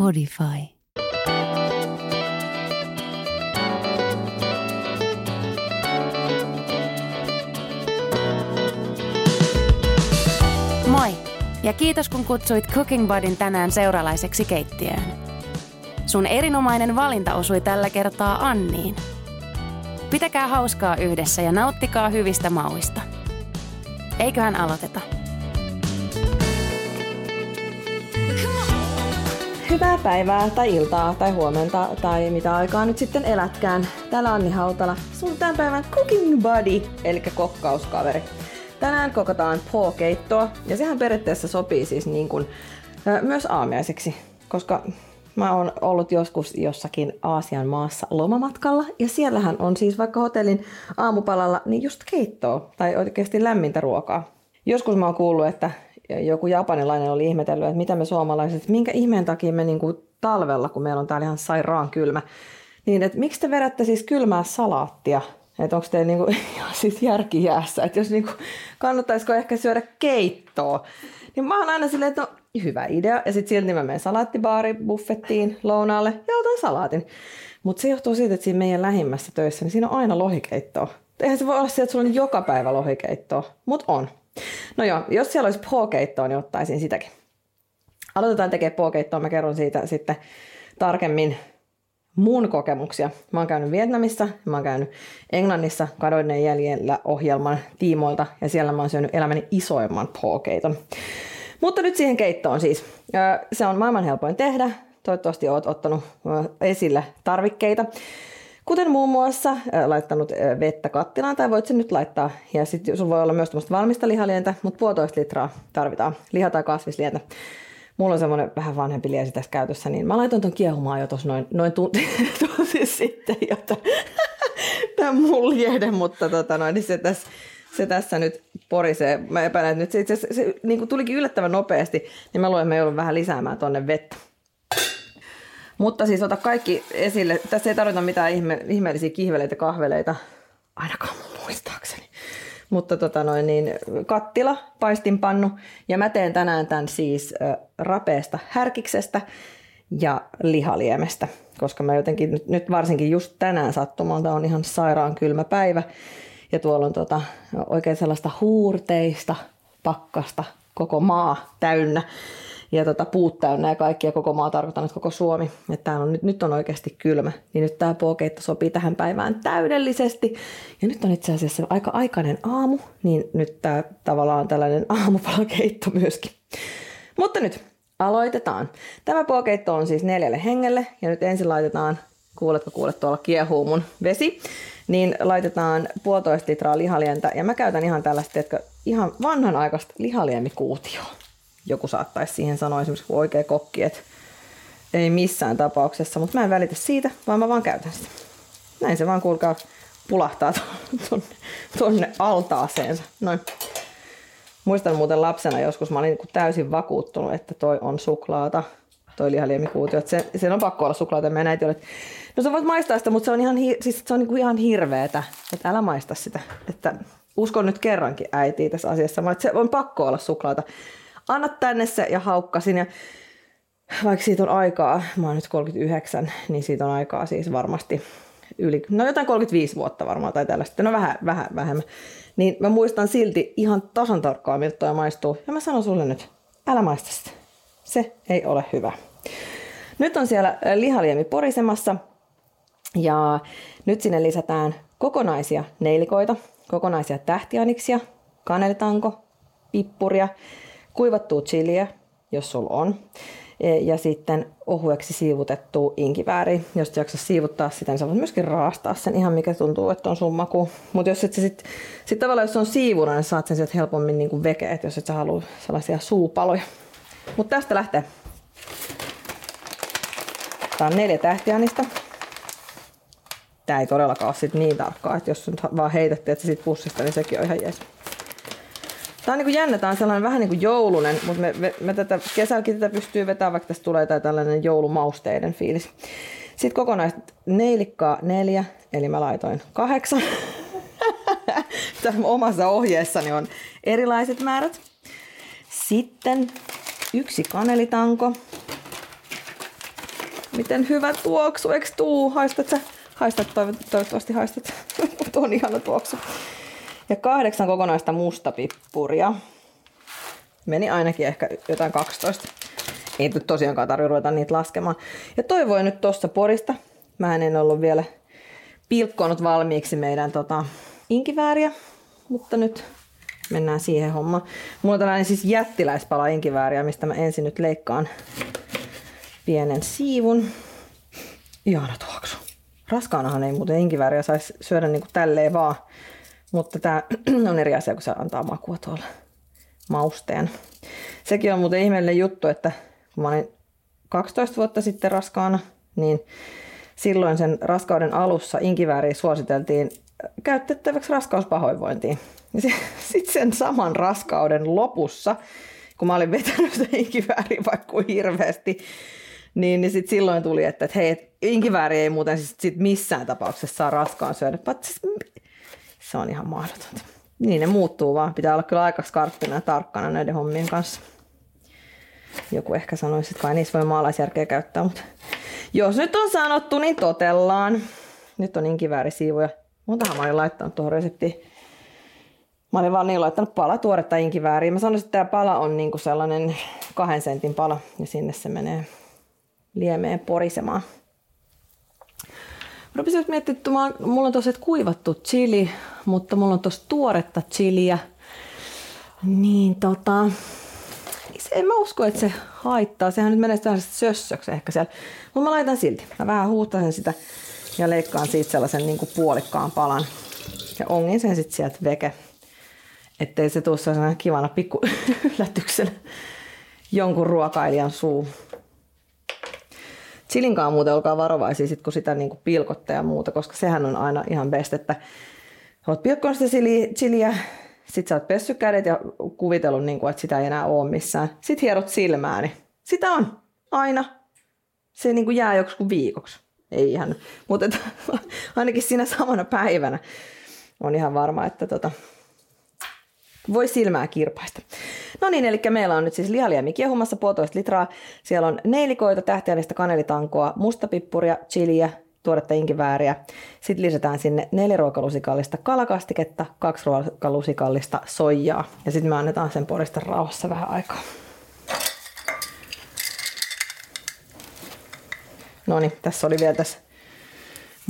Spotify. Moi ja kiitos kun kutsuit Cooking Budin tänään seuralaiseksi keittiöön. Sun erinomainen valinta osui tällä kertaa Anniin. Pitäkää hauskaa yhdessä ja nauttikaa hyvistä mauista. Eiköhän aloiteta. Hyvää päivää tai iltaa tai huomenta tai mitä aikaa nyt sitten elätkään. Täällä Anni Hautala, sun tämän päivän cooking buddy, eli kokkauskaveri. Tänään kokataan po-keittoa ja sehän periaatteessa sopii siis niin kuin, myös aamiaiseksi, koska mä oon ollut joskus jossakin Aasian maassa lomamatkalla ja siellähän on siis vaikka hotellin aamupalalla niin just keittoa tai oikeasti lämmintä ruokaa. Joskus mä oon kuullut, että joku japanilainen oli ihmetellyt, että mitä me suomalaiset, minkä ihmeen takia me niinku talvella, kun meillä on täällä ihan sairaan kylmä, niin että miksi te vedätte siis kylmää salaattia? Että onko teillä niinku, ihan siis järki jäässä, että jos niinku, kannattaisiko ehkä syödä keittoa. Niin mä oon aina silleen, että no hyvä idea. Ja sitten silti mä menen salaattibaari buffettiin lounaalle ja otan salaatin. Mutta se johtuu siitä, että siinä meidän lähimmässä töissä, niin siinä on aina lohikeittoa. Eihän se voi olla se, että sulla on joka päivä lohikeittoa, mutta on. No joo, jos siellä olisi pookeittoa, niin ottaisin sitäkin. Aloitetaan tekemään pookeittoa, mä kerron siitä sitten tarkemmin mun kokemuksia. Mä oon käynyt Vietnamissa, mä oon käynyt Englannissa kadoinen jäljellä ohjelman tiimoilta ja siellä mä oon syönyt elämäni isoimman pookeiton. Mutta nyt siihen keittoon siis. Se on maailman helpoin tehdä. Toivottavasti oot ottanut esille tarvikkeita. Kuten muun muassa laittanut vettä kattilaan, tai voit sen nyt laittaa. Ja sitten sulla voi olla myös valmista lihalientä, mutta puolitoista litraa tarvitaan. Liha- tai kasvislientä. Mulla on semmoinen vähän vanhempi liesi tässä käytössä, niin mä laitoin ton kiehumaan jo tuossa noin, noin tunti, tunti sitten, jotta tämä mun liede, mutta tota noin, niin se tässä se tässä nyt porisee. Mä epäilen, että nyt se, itse se, se niin kuin tulikin yllättävän nopeasti, niin mä luen, että me joudun vähän lisäämään tonne vettä. Mutta siis ota kaikki esille. Tässä ei tarvita mitään ihme, ihmeellisiä kihveleitä, kahveleita, ainakaan muistaakseni. Mutta tota noin, niin, kattila, paistinpannu. Ja mä teen tänään tämän siis rapeesta härkiksestä ja lihaliemestä, koska mä jotenkin nyt, nyt varsinkin just tänään sattumalta on ihan sairaan kylmä päivä. Ja tuolla on tota, oikein sellaista huurteista pakkasta koko maa täynnä ja tota, puut täynnä ja kaikki ja koko maa tarkoitan, että koko Suomi. Että on, nyt, nyt on oikeasti kylmä, niin nyt tämä puokeitto sopii tähän päivään täydellisesti. Ja nyt on itse asiassa aika aikainen aamu, niin nyt tämä tavallaan tällainen aamupalakeitto myöskin. Mutta nyt aloitetaan. Tämä puokeitto on siis neljälle hengelle ja nyt ensin laitetaan, kuuletko kuulet tuolla kiehuu mun vesi, niin laitetaan puolitoista litraa lihalientä ja mä käytän ihan tällaista, että ihan vanhanaikaista lihaliemikuutioa joku saattaisi siihen sanoa esimerkiksi oikea kokki, että ei missään tapauksessa, mutta mä en välitä siitä, vaan mä vaan käytän sitä. Näin se vaan kuulkaa pulahtaa tonne, tonne altaaseensa. Noin. Muistan muuten lapsena joskus, mä olin niin täysin vakuuttunut, että toi on suklaata, toi lihaliemikuutio. Se, sen on pakko olla suklaata. Meidän äiti oli, että no sä voit maistaa sitä, mutta se on ihan, siis se on niin kuin ihan hirveetä, että älä maista sitä. Että uskon nyt kerrankin äitiä tässä asiassa, että se on pakko olla suklaata anna tänne se ja haukkasin. Ja vaikka siitä on aikaa, mä oon nyt 39, niin siitä on aikaa siis varmasti yli, no jotain 35 vuotta varmaan tai tällaista, no vähän, vähän vähemmän. Niin mä muistan silti ihan tasan tarkkaan, miltä toi maistuu. Ja mä sanon sulle nyt, älä maista sitä. Se ei ole hyvä. Nyt on siellä lihaliemi porisemassa ja nyt sinne lisätään kokonaisia neilikoita, kokonaisia tähtianiksia, kanelitanko, pippuria, kuivattua chiliä, jos sulla on, e, ja sitten ohueksi siivutettu inkivääri. Jos jaksa siivuttaa sitä, niin sä voit myöskin raastaa sen ihan mikä tuntuu, että on sun maku. Mutta jos et se sit, sit tavallaan jos on siivuna, niin saat sen sieltä helpommin niin vekeä, jos et sä halua sellaisia suupaloja. Mutta tästä lähtee. Tää on neljä tähtianista. Tää ei todellakaan ole sit niin tarkkaa, että jos nyt vaan heitätte, että sit pussista, niin sekin on ihan jees. Tämä on niin kuin jännä, tämä on sellainen vähän niin kuin joulunen, mutta me, me, me tätä, kesälläkin tätä pystyy vetämään, vaikka tästä tulee tämä tällainen joulumausteiden fiilis. Sitten kokonaista neilikkaa neljä, eli mä laitoin kahdeksan. Tässä omassa ohjeessani on erilaiset määrät. Sitten yksi kanelitanko. miten hyvä tuoksu, eikö tuu? Haistat sä? Haistat toivottavasti haistat. Tuo on ihana tuoksu. Ja kahdeksan kokonaista mustapippuria. Meni ainakin ehkä jotain 12. Ei nyt tosiaankaan tarvitse ruveta niitä laskemaan. Ja toivoin nyt tuossa porista. Mä en ollut vielä pilkkonut valmiiksi meidän tota, inkivääriä, mutta nyt mennään siihen hommaan. Mulla on tällainen siis jättiläispala inkivääriä, mistä mä ensin nyt leikkaan pienen siivun. Ihana tuoksu. Raskaanahan ei muuten inkivääriä saisi syödä niin kuin tälleen vaan. Mutta tämä on eri asia, kun se antaa makua tuolla mausteen. Sekin on muuten ihmeellinen juttu, että kun mä olin 12 vuotta sitten raskaana, niin silloin sen raskauden alussa inkivääriä suositeltiin käytettäväksi raskauspahoinvointiin. Sitten sen saman raskauden lopussa, kun mä olin vetänyt sitä inkivääriä vaikka hirveästi, niin, niin sit silloin tuli, että, että hei, inkivääri ei muuten siis sit missään tapauksessa saa raskaan syödä. Siis, se on ihan mahdotonta. Niin ne muuttuu vaan. Pitää olla kyllä aika skarppina ja tarkkana näiden hommien kanssa. Joku ehkä sanoisi, että kai niissä voi maalaisjärkeä käyttää, mutta jos nyt on sanottu, niin totellaan. Nyt on inkiväärisiivuja. Montahan mä olin laittanut tuohon reseptiin. Mä olin vaan niin laittanut pala tuoretta inkivääriä. Mä sanoisin, että tämä pala on niinku sellainen kahden sentin pala ja sinne se menee liemeen porisemaan. Mä rupesin miettimään, että mulla on tuossa kuivattu chili, mutta mulla on tuossa tuoretta chiliä. Niin tota, en mä usko, että se haittaa. Sehän nyt menee tällaiset sössöksi ehkä siellä. Mutta mä laitan silti. Mä vähän huuhtasen sitä ja leikkaan siitä sellaisen niin kuin puolikkaan palan. Ja ongin sen sitten sieltä veke. Ettei se tule sellaisena kivana pikku yllätyksenä jonkun ruokailijan suu. Chilinkaan muuten olkaa varovaisia sit, kun sitä niin kuin pilkotte ja muuta, koska sehän on aina ihan best, että oot pilkkonut sitä chiliä, sit sä oot pessy kädet ja kuvitellut, niin kuin, että sitä ei enää ole missään. Sitten hierot silmää, niin sitä on aina. Se niin kuin jää joku viikoksi. Ei ihan, mutta ainakin siinä samana päivänä on ihan varma, että tota, voi silmää kirpaista. No niin, eli meillä on nyt siis lihaliemi kiehumassa puolitoista litraa. Siellä on neilikoita, tähtiälistä kanelitankoa, mustapippuria, chiliä, tuoretta inkivääriä. Sitten lisätään sinne neljä ruokalusikallista kalakastiketta, kaksi ruokalusikallista soijaa. Ja sitten me annetaan sen porista rauhassa vähän aikaa. No niin, tässä oli vielä tässä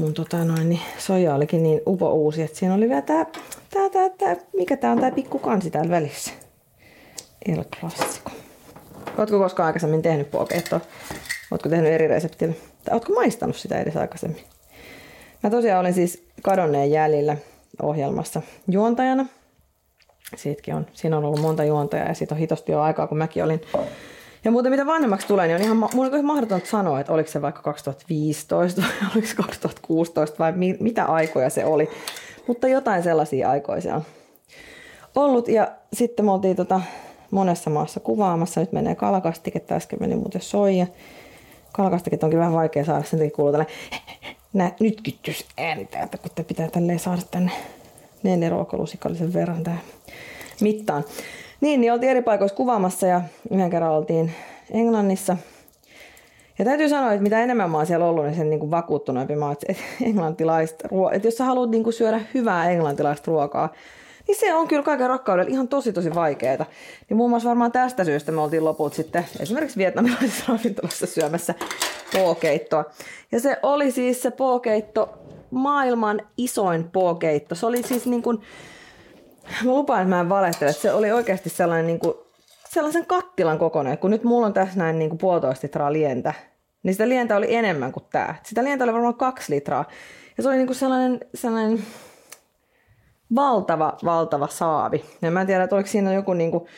mun tota noin, niin soja olikin niin upo uusi, että siinä oli vielä tää, tää, tää, tää mikä tää on tää pikku kansi täällä välissä. El Classico. Ootko koskaan aikaisemmin tehnyt puokeittoa? Ootko tehnyt eri reseptillä? Tai ootko maistanut sitä edes aikaisemmin? Mä tosiaan olin siis kadonneen jäljillä ohjelmassa juontajana. Siitäkin on, siinä on ollut monta juontajaa ja siitä on hitosti jo aikaa, kun mäkin olin. Ja muuten mitä vanhemmaksi tulee, niin on ihan, mun on mahdotonta sanoa, että oliko se vaikka 2015 vai oliko se 2016 vai mi, mitä aikoja se oli. Mutta jotain sellaisia aikoja se on ollut. Ja sitten me oltiin tota, monessa maassa kuvaamassa. Nyt menee kalakastiketta, äsken meni muuten soija. Kalakastiket onkin vähän vaikea saada, sen takia kuuluu tällainen nää nytkytys ääni täältä, kun te pitää tälleen saada tänne neljä ruokalusikallisen verran tähän mittaan. Niin, niin oltiin eri paikoissa kuvaamassa ja yhden kerran oltiin Englannissa. Ja täytyy sanoa, että mitä enemmän mä oon siellä ollut, niin sen niin vakuuttuneempi mä oon, että englantilaista ruo- että jos sä haluat niin syödä hyvää englantilaista ruokaa, niin se on kyllä kaiken rakkaudella ihan tosi tosi vaikeaa. Niin muun muassa varmaan tästä syystä me oltiin loput sitten esimerkiksi vietnamilaisessa ravintolassa syömässä pookeittoa. Ja se oli siis se pookeitto maailman isoin pookeitto. Se oli siis niin kuin, mä lupaan, että mä en valehtele, se oli oikeasti sellainen niin kuin, sellaisen kattilan kokoinen, kun nyt mulla on tässä näin niin kuin puolitoista litraa lientä, niin sitä lientä oli enemmän kuin tämä. Sitä lientä oli varmaan kaksi litraa. Ja se oli niin kuin sellainen, sellainen valtava, valtava saavi. Ja mä en tiedä, että oliko siinä joku niinku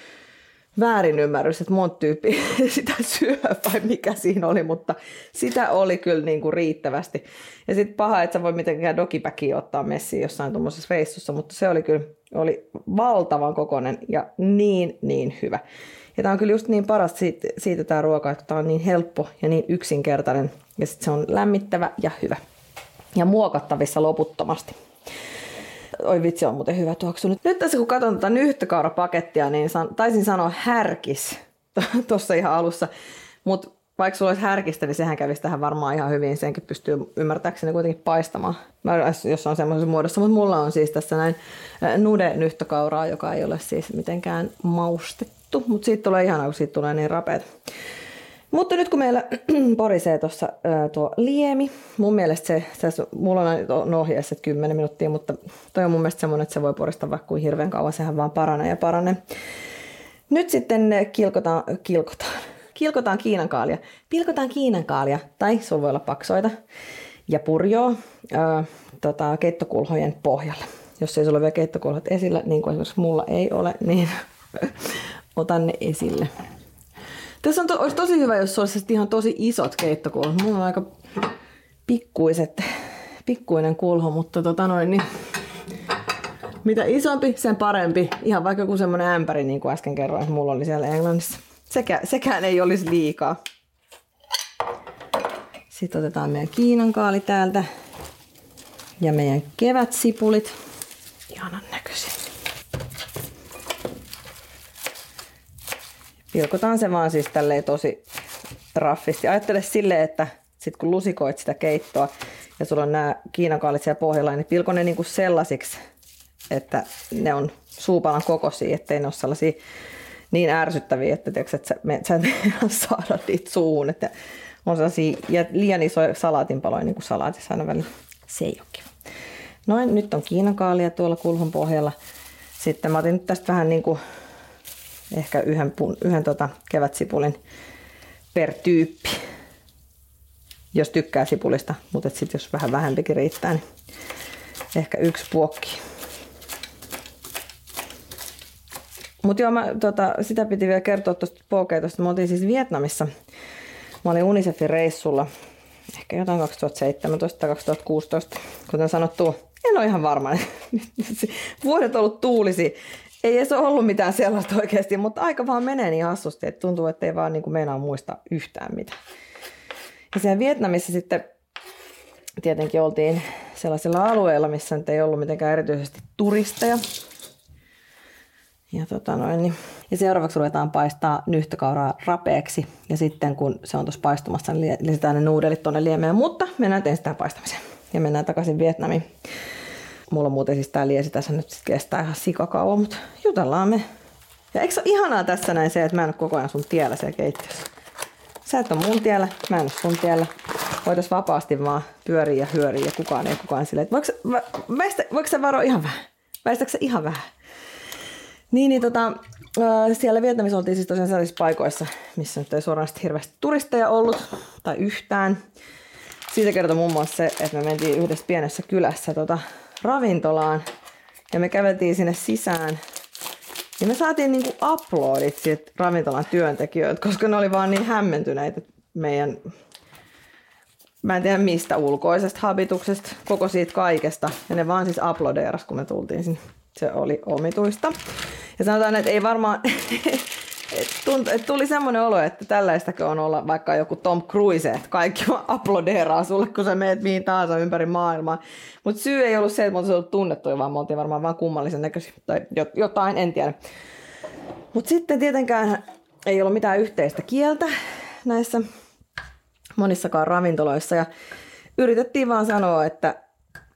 väärinymmärrys, että monta tyyppi sitä syö vai mikä siinä oli, mutta sitä oli kyllä niinku riittävästi. Ja sitten paha, että sä voi mitenkään dokipäkiä ottaa messiin jossain tuommoisessa reissussa, mutta se oli kyllä oli valtavan kokoinen ja niin, niin hyvä. Ja tämä on kyllä just niin paras siitä, siitä tämä ruoka, että tämä on niin helppo ja niin yksinkertainen ja sitten se on lämmittävä ja hyvä. Ja muokattavissa loputtomasti. Oi vitsi, on muuten hyvä tuoksu. Nyt, tässä kun katson tätä nyhtökaurapakettia, niin san, taisin sanoa härkis tuossa ihan alussa. Mutta vaikka sulla olisi härkistä, niin sehän kävisi tähän varmaan ihan hyvin. Senkin pystyy ymmärtääkseni kuitenkin paistamaan, jos on semmoisessa muodossa. Mutta mulla on siis tässä näin nude nyhtökauraa, joka ei ole siis mitenkään maustettu. Mutta siitä tulee ihana, kun siitä tulee niin rapeet. Mutta nyt kun meillä porisee tuossa tuo liemi, mun mielestä se, se mulla on ohjeessa 10 minuuttia, mutta toi on mun mielestä semmoinen, että se voi poristaa vaikka kuin hirveän kauan, sehän vaan paranee ja paranee. Nyt sitten kilkotaan, kilkotaan, kilkotaan kiinankaalia. Pilkotaan kiinankaalia, tai sulla voi olla paksoita, ja purjoa ää, tota, keittokulhojen pohjalle. Jos ei sulla ole vielä keittokulhot esillä, niin kuin esimerkiksi mulla ei ole, niin otan ne esille. Tässä on to, olisi tosi hyvä, jos olisi ihan tosi isot keittokulhot. Mulla on aika pikkuiset, pikkuinen kulho, mutta tota noin, niin mitä isompi, sen parempi. Ihan vaikka joku semmoinen ämpäri, niin kuin äsken kerroin, että mulla oli siellä Englannissa. Sekä, sekään ei olisi liikaa. Sitten otetaan meidän Kiinan kaali täältä. Ja meidän kevätsipulit. Ihanan näköisiä. Pilkotaan se vaan siis tälleen tosi raffisti. Ajattele silleen, että sit kun lusikoit sitä keittoa ja sulla on nämä kiinakaalit siellä pohjalla, niin pilko ne niinku sellaisiksi, että ne on suupalan kokoisia, ettei ne ole sellaisia niin ärsyttäviä, että, tiiäks, että sä, me, sä et saada niitä suuhun. Että on sellaisia ja liian isoja salaatinpaloja, niin kuin salaatissa aina välillä. Se ei ole. Noin, nyt on kiinakaalia tuolla kulhon pohjalla. Sitten mä otin nyt tästä vähän niin kuin ehkä yhden, yhden tota kevätsipulin per tyyppi, jos tykkää sipulista, mutta sitten jos vähän vähempikin riittää, niin ehkä yksi puokki. Mutta joo, mä, tota, sitä piti vielä kertoa tuosta pookeitosta. Mä oltiin siis Vietnamissa. Mä olin Unicefin reissulla ehkä jotain 2017 tai 2016. Kuten sanottu, en ole ihan varma. Vuodet on ollut tuulisi ei ole ollut mitään sellaista oikeasti, mutta aika vaan menee niin hassusti, että tuntuu, että ei vaan niin kuin meinaa muista yhtään mitään. Ja siellä Vietnamissa sitten tietenkin oltiin sellaisilla alueilla, missä nyt ei ollut mitenkään erityisesti turisteja. Ja, tota noin, niin. ja seuraavaksi ruvetaan paistaa nyhtökauraa rapeeksi. Ja sitten kun se on tuossa paistumassa, niin lisätään ne nuudelit tuonne liemeen. Mutta mennään ensin paistamiseen. Ja mennään takaisin Vietnamiin. Mulla on muuten siis tää liesi tässä nyt sit kestää ihan sikakauan, mutta jutellaan me. Ja eikö se ole ihanaa tässä näin se, että mä en ole koko ajan sun tiellä siellä keittiössä? Sä et ole mun tiellä, mä en ole sun tiellä. Voitais vapaasti vaan pyöriä ja hyöriä ja kukaan ei kukaan silleen, voiko, väistä, voiko sä varo ihan vähän? Väistätkö ihan vähän? Niin, niin tota, siellä Vietnamissa oltiin siis tosiaan sellaisissa paikoissa, missä nyt ei suoraan hirveästi turisteja ollut, tai yhtään. Siitä kertoo muun muassa se, että me mentiin yhdessä pienessä kylässä tota, ravintolaan ja me käveltiin sinne sisään. Ja me saatiin niinku uploadit siitä ravintolan työntekijöiltä, koska ne oli vaan niin hämmentyneitä meidän, mä en tiedä mistä ulkoisesta habituksesta, koko siitä kaikesta. Ja ne vaan siis uploadeeras, kun me tultiin sinne. Se oli omituista. Ja sanotaan, että ei varmaan, tunt, et tuli semmoinen olo, että tällaista on olla vaikka joku Tom Cruise, että kaikki aplodeeraa sulle, kun sä meet mihin tahansa ympäri maailmaa. Mutta syy ei ollut se, että me oltiin tunnettuja, vaan me oltiin varmaan vaan kummallisen näköisiä tai jotain, en tiedä. Mutta sitten tietenkään ei ollut mitään yhteistä kieltä näissä monissakaan ravintoloissa ja yritettiin vaan sanoa, että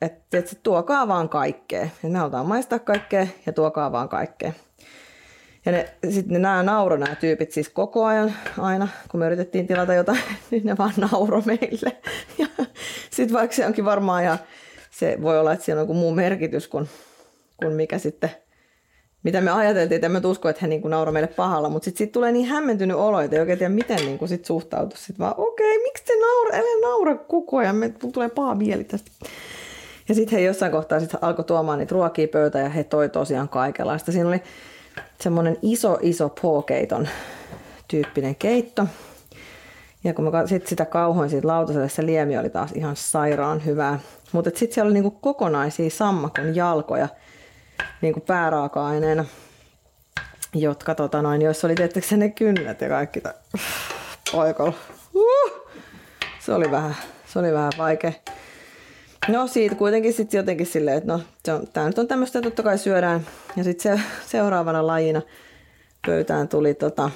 että, että tuokaa vaan kaikkea. Ja me halutaan maistaa kaikkea ja tuokaa vaan kaikkea. Ja ne, sitten nämä nauro nämä tyypit siis koko ajan aina, kun me yritettiin tilata jotain, niin ne vaan nauro meille. Ja sitten vaikka se onkin varmaan, ja se voi olla, että siinä on joku muu merkitys kuin, kuin mikä sitten, mitä me ajateltiin, että me usko, että he niin nauro meille pahalla, mutta sitten sit tulee niin hämmentynyt olo, että ei oikein tiedä, miten niin kuin sit suhtautua. Sitten vaan, okei, okay, miksi te naura, älä naura koko ajan, me tulee paha mieli tästä. Ja sitten he jossain kohtaa sit alkoi tuomaan niitä ruokia pöytä ja he toi tosiaan kaikenlaista. Siinä oli semmoinen iso, iso pookeiton tyyppinen keitto. Ja kun mä sit sitä kauhoin siitä lautaselle, se liemi oli taas ihan sairaan hyvää. Mutta sitten siellä oli niinku kokonaisia sammakon jalkoja niinku pääraaka-aineena, jotka tota noin, joissa oli tietysti ne kynnet ja kaikki paikalla. Uh! Se oli vähän, se oli vähän vaikea. No siitä kuitenkin sitten jotenkin silleen, että no tämä nyt on tämmöistä, totta kai syödään. Ja sitten se, seuraavana lajina pöytään tuli tota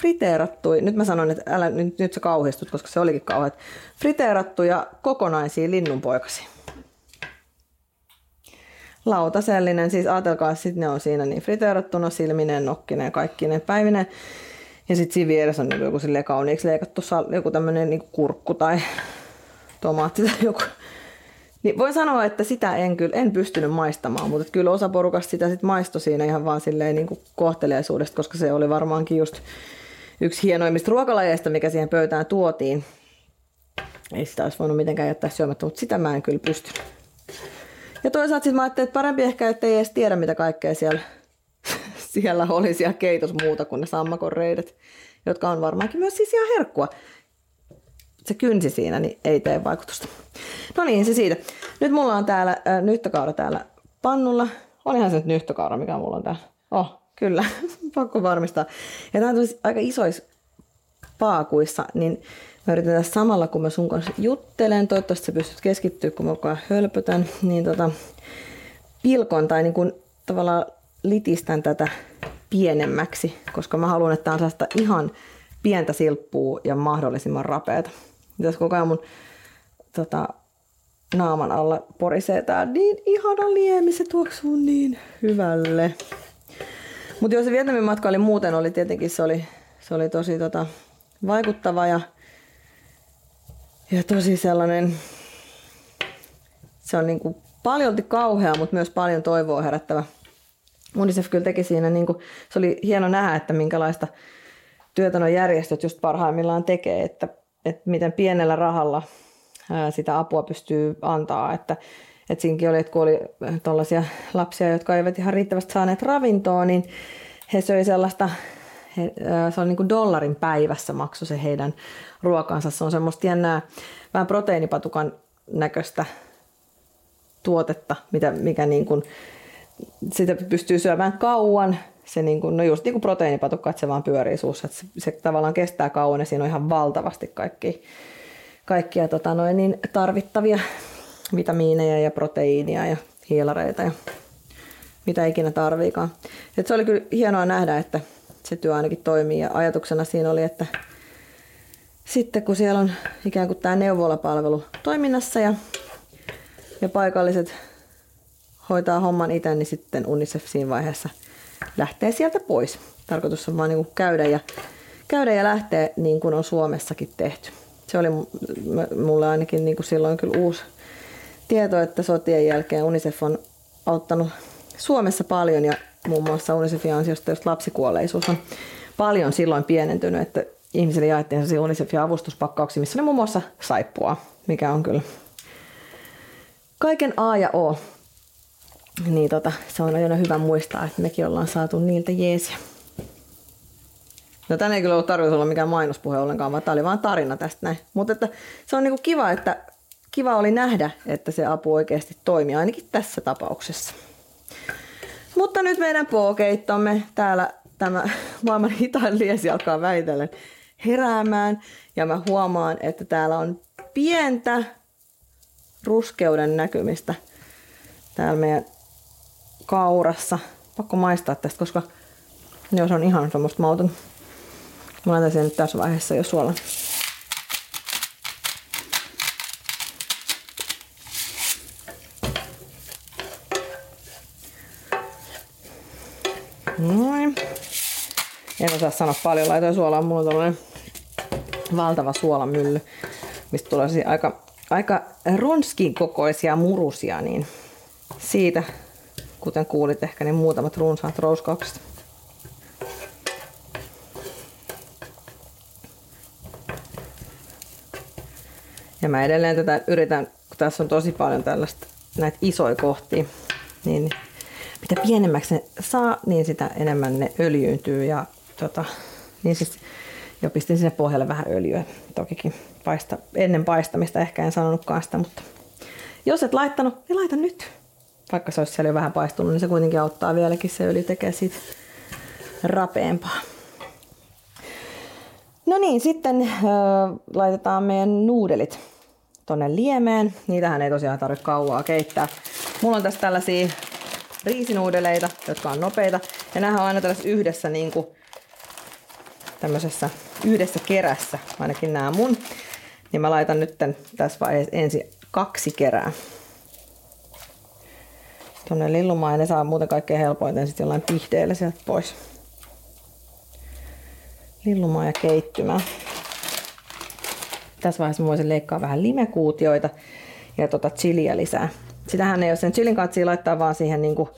friteerattuja, nyt mä sanon, että älä, nyt, nyt sä kauhistut, koska se olikin kauheat, friteerattuja kokonaisia linnunpoikasia. Lautasellinen, siis ajatelkaa, sitten ne on siinä niin friteerattuna, silminen, nokkinen ja kaikki ne päivinen. Ja sitten siinä vieressä on niin joku kauniiksi leikattu joku tämmöinen niin kurkku tai tomaatti tai joku. Niin voin sanoa, että sitä en kyllä en pystynyt maistamaan, mutta kyllä osa porukasta sitä sitten maistoi siinä ihan vaan silleen niin kuin kohteleisuudesta, koska se oli varmaankin just yksi hienoimmista ruokalajeista, mikä siihen pöytään tuotiin. Ei sitä olisi voinut mitenkään jättää syömättä, mutta sitä mä en kyllä pysty. Ja toisaalta sitten mä ajattelin, että parempi ehkä, että ei edes tiedä, mitä kaikkea siellä, siellä oli siellä keitos muuta kuin ne sammakon reidet, jotka on varmaankin myös siis ihan herkkua. Se kynsi siinä, niin ei tee vaikutusta. No niin, se siitä. Nyt mulla on täällä äh, nyhtökaura täällä pannulla. Olihan se nyt nyhtökaura, mikä mulla on täällä. Oh, kyllä. Pakko varmistaa. Ja tämä on aika isoissa paakuissa, niin mä yritän tässä samalla, kun mä sun kanssa juttelen, toivottavasti sä pystyt keskittyä, kun mä koko ajan hölpötän, niin tota, pilkon tai niin kun tavallaan litistän tätä pienemmäksi, koska mä haluan, että tämä on sellaista ihan pientä silppua ja mahdollisimman rapeata. Tässä koko ajan mun tota, naaman alla porisee tää niin ihana liemi, se tuoksuu niin hyvälle. Mutta jos se Vietnamin matka oli muuten, oli tietenkin se oli, se oli tosi tota, vaikuttava ja, ja tosi sellainen, se on niinku paljolti kauhea, mutta myös paljon toivoa herättävä. UNICEF kyllä teki siinä, niinku, se oli hieno nähdä, että minkälaista työtä järjestöt just parhaimmillaan tekee, että, että miten pienellä rahalla sitä apua pystyy antaa, että että siinäkin oli, että kun oli tuollaisia lapsia, jotka eivät ihan riittävästi saaneet ravintoa, niin he söi sellaista, he, se on niin kuin dollarin päivässä maksu se heidän ruokansa. Se on semmoista jännää, vähän proteiinipatukan näköistä tuotetta, mitä, mikä niin kuin, sitä pystyy syömään kauan. Se niin kuin, no just niin kuin proteiinipatukka, että se vaan pyörii suussa. Että se, se, tavallaan kestää kauan ja siinä on ihan valtavasti kaikkia, kaikkia tota noin, niin tarvittavia vitamiineja ja proteiinia ja hiilareita ja mitä ikinä tarviikaan. Et se oli kyllä hienoa nähdä, että se työ ainakin toimii ja ajatuksena siinä oli, että sitten kun siellä on ikään kuin tämä neuvolapalvelu toiminnassa ja, ja paikalliset hoitaa homman itse, niin sitten UNICEF siinä vaiheessa lähtee sieltä pois. Tarkoitus on vaan niin kuin käydä, ja, käydä ja lähteä niin kuin on Suomessakin tehty. Se oli mulle ainakin niin kuin silloin kyllä uusi tieto, että sotien jälkeen UNICEF on auttanut Suomessa paljon ja muun muassa UNICEFin ansiosta just lapsikuolleisuus on paljon silloin pienentynyt, että ihmisille jaettiin sellaisia UNICEFin avustuspakkauksia, missä oli muun muassa saippua, mikä on kyllä kaiken A ja O. Niin tota, se on aina hyvä muistaa, että mekin ollaan saatu niiltä jeesiä. No tänne ei kyllä ollut tarkoitus olla mikään mainospuhe ollenkaan, vaan tämä oli vain tarina tästä näin. Mutta että se on niinku kiva, että kiva oli nähdä, että se apu oikeasti toimii, ainakin tässä tapauksessa. Mutta nyt meidän pookeittomme täällä tämä maailman hitain liesi alkaa väitellen heräämään. Ja mä huomaan, että täällä on pientä ruskeuden näkymistä täällä meidän kaurassa. Pakko maistaa tästä, koska se on ihan semmoista mauton. Mä laitan sen nyt tässä vaiheessa jo suolan. Noin. En osaa sanoa paljon, laitoin suolaa. Mulla on tällainen valtava suolamylly, mistä tulee siis aika, aika ronskin kokoisia murusia, niin siitä, kuten kuulit ehkä, niin muutamat runsaat rouskaukset. Ja mä edelleen tätä yritän, kun tässä on tosi paljon tällaista näitä isoja kohtia, niin mitä pienemmäksi ne saa, niin sitä enemmän ne öljyyntyy. Ja tota, niin siis jo pistin sinne pohjalle vähän öljyä. Tokikin paista, ennen paistamista ehkä en sanonutkaan sitä, mutta jos et laittanut, niin laita nyt. Vaikka se olisi siellä jo vähän paistunut, niin se kuitenkin auttaa vieläkin. Se öljy tekee siitä rapeampaa. No niin, sitten äh, laitetaan meidän nuudelit tonne liemeen. Niitähän ei tosiaan tarvitse kauaa keittää. Mulla on tässä tällaisia riisinuudeleita, jotka on nopeita. Ja nämä on aina tällaisessa yhdessä niin kuin tämmöisessä yhdessä kerässä, ainakin nämä mun. Niin mä laitan nyt tässä vaiheessa ensin kaksi kerää. Tuonne lillumaan ja ne saa muuten kaikkein helpoiten sitten jollain pihdeellä sieltä pois. Lillumaa ja keittymää. Tässä vaiheessa voisin leikkaa vähän limekuutioita ja tota chiliä lisää. Sitähän ei ole sen chilin kanssa laittaa vaan siihen niinku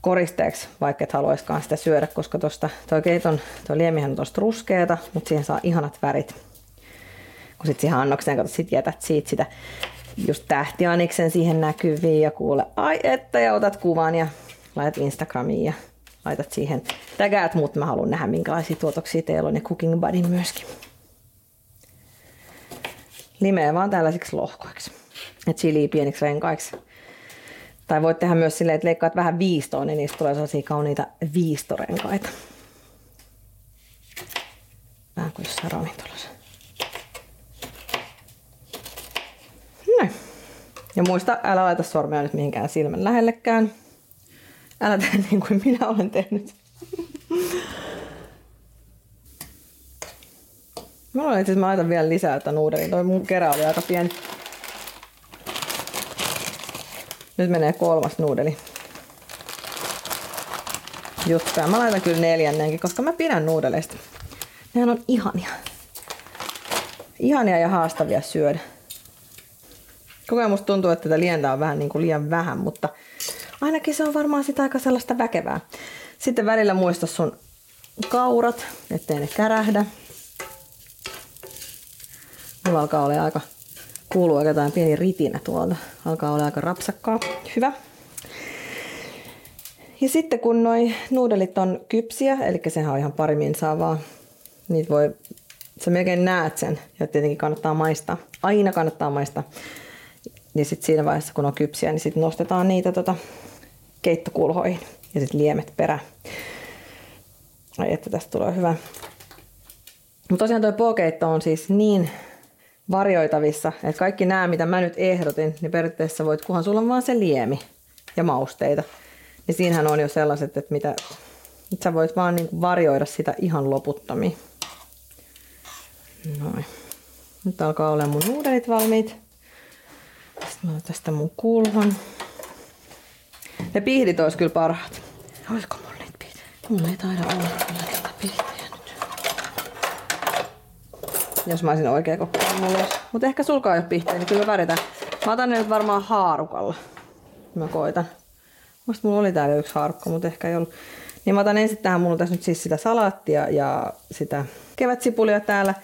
koristeeksi, vaikka et haluaiskaan sitä syödä, koska tosta, toi keiton, toi liemihän on tosta ruskeeta, mutta siihen saa ihanat värit. Kun sit siihen annokseen, kato, sit jätät siitä sitä just tähtianiksen siihen näkyviin ja kuule, ai että, ja otat kuvan ja laitat Instagramiin ja laitat siihen, tägäät mut, mä haluan nähdä minkälaisia tuotoksia teillä on ja Cooking Buddy myöskin. Limeä vaan tällaisiksi lohkoiksi ja chili pieniksi renkaiksi. Tai voit tehdä myös silleen, että leikkaat vähän viistoon, niin niistä tulee sellaisia kauniita viistorenkaita. Vähän kuin jossain ravintolassa. Näin. Ja muista, älä laita sormea nyt mihinkään silmän lähellekään. Älä tee niin kuin minä olen tehnyt. Mä luulen, että mä laitan vielä lisää tätä nuudelin. Toi mun kerä oli aika pieni. Nyt menee kolmas nuudeli. Juttu. Mä laitan kyllä neljännenkin, koska mä pidän nuudeleista. Nehän on ihania. Ihania ja haastavia syödä. Koko ajan musta tuntuu, että tätä lientä on vähän niin kuin liian vähän, mutta ainakin se on varmaan sitä aika sellaista väkevää. Sitten välillä muista sun kaurat, ettei ne kärähdä. Mulla alkaa olla aika, kuuluu aika jotain pieni ritinä tuolta. Alkaa olla aika rapsakkaa. Hyvä. Ja sitten kun noi nuudelit on kypsiä, eli sehän on ihan pari minsaa vaan, niitä voi, sä melkein näet sen, ja tietenkin kannattaa maistaa. Aina kannattaa maistaa. Niin sitten siinä vaiheessa, kun on kypsiä, niin sitten nostetaan niitä tota, keittokulhoihin ja sitten liemet perä. Ai että tästä tulee hyvä. Mutta tosiaan tuo pokeitto on siis niin varjoitavissa, että kaikki nämä, mitä mä nyt ehdotin, niin periaatteessa voit, kunhan sulla on vaan se liemi ja mausteita, niin siinähän on jo sellaiset, että mitä, että sä voit vaan niin varjoida sitä ihan loputtomiin. Noin. Nyt alkaa olla mun nuudelit valmiit. Mä tästä mun kulhon. Ne pihdit olisi kyllä parhaat. Olisiko mulla niitä pihdejä? Mulla ei taida olla kyllä niitä pihdejä nyt. Jos mä olisin oikea kokko, niin mulla olisi. Mutta ehkä sulkaa jo pihtejä, niin kyllä väritään. Mä otan ne nyt varmaan haarukalla. Mä koitan. Musta mulla oli täällä yksi haarukka, mutta ehkä ei ollut. Niin mä otan ensin tähän, mulla on tässä nyt siis sitä salaattia ja sitä kevätsipulia täällä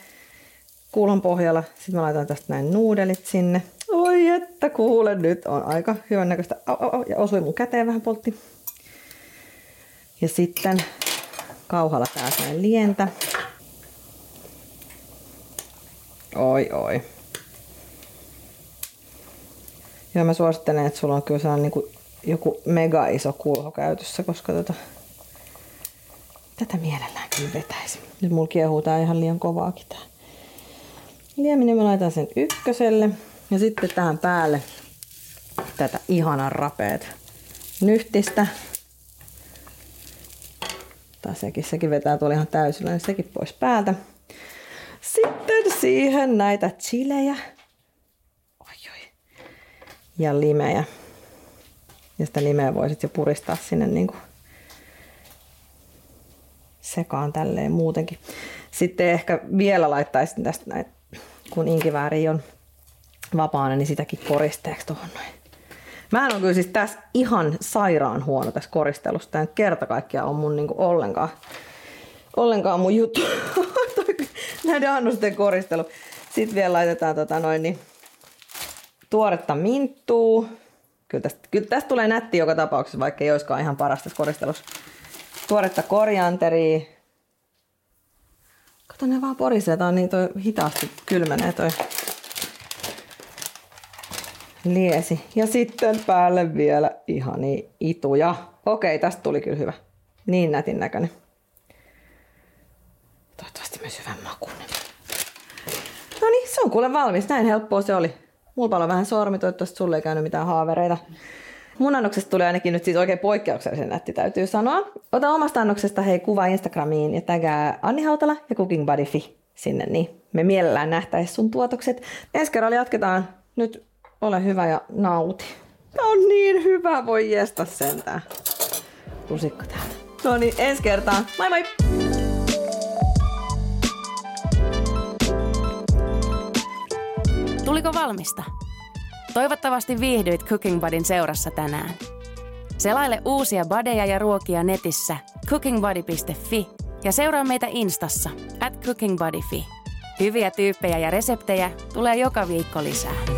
kuulon pohjalla. Sitten mä laitan tästä näin nuudelit sinne. Oi että kuule, nyt on aika hyvän näköistä. Au, au, au, ja osui mun käteen vähän poltti. Ja sitten kauhalla taas näin lientä. Oi oi. Ja mä suosittelen, että sulla on kyllä sellainen niin kuin joku mega iso kulho käytössä, koska tota, tätä mielellään kyllä vetäisi. Nyt mulla kiehuu tää ihan liian kovaakin tää. Lieminen mä laitan sen ykköselle. Ja sitten tähän päälle tätä ihanan rapeet nyhtistä. Tai sekin, sekin vetää tuolla ihan täysillä, niin sekin pois päältä. Sitten siihen näitä chilejä. Oi, oi. Ja limejä. Ja sitä limeä voisit jo puristaa sinne niin kuin sekaan tälleen muutenkin. Sitten ehkä vielä laittaisin tästä näin, kun inkivääri on vapaana, niin sitäkin koristeeksi tuohon noin. Mä en ole kyllä siis tässä ihan sairaan huono tässä koristelussa. Tämä kerta kaikkiaan on mun niinku ollenkaan, ollenkaan mun juttu. Näiden annosten koristelu. Sitten vielä laitetaan tota noin, niin, tuoretta minttuu. Kyllä tästä, kyllä tästä tulee nätti joka tapauksessa, vaikka ei olisikaan ihan parasta koristelussa. Tuoretta korianteria. Kato ne vaan porisee, tää on niin toi hitaasti kylmenee toi liesi. Ja sitten päälle vielä ihani ituja. Okei, tästä tuli kyllä hyvä. Niin nätin näköinen. Toivottavasti myös hyvän makuinen. No niin, se on kuule valmis. Näin helppoa se oli. Mulla paljon vähän sormi, toivottavasti sulle ei käynyt mitään haavereita. Mun annoksesta tuli ainakin nyt siis oikein poikkeuksellisen nätti, täytyy sanoa. Ota omasta annoksesta hei kuva Instagramiin ja tägää Anni Hautala ja Cooking Buddy Fi sinne, niin me mielellään nähtäis sun tuotokset. Ensi kerralla jatketaan. Nyt ole hyvä ja nauti. Tää on niin hyvä, voi jesta sentään. Lusikko täältä. No niin, ensi kertaa. Moi moi! Tuliko valmista? Toivottavasti viihdyit Cooking Budin seurassa tänään. Selaile uusia badeja ja ruokia netissä cookingbody.fi ja seuraa meitä Instassa at cookingbuddyfi. Hyviä tyyppejä ja reseptejä tulee joka viikko lisää.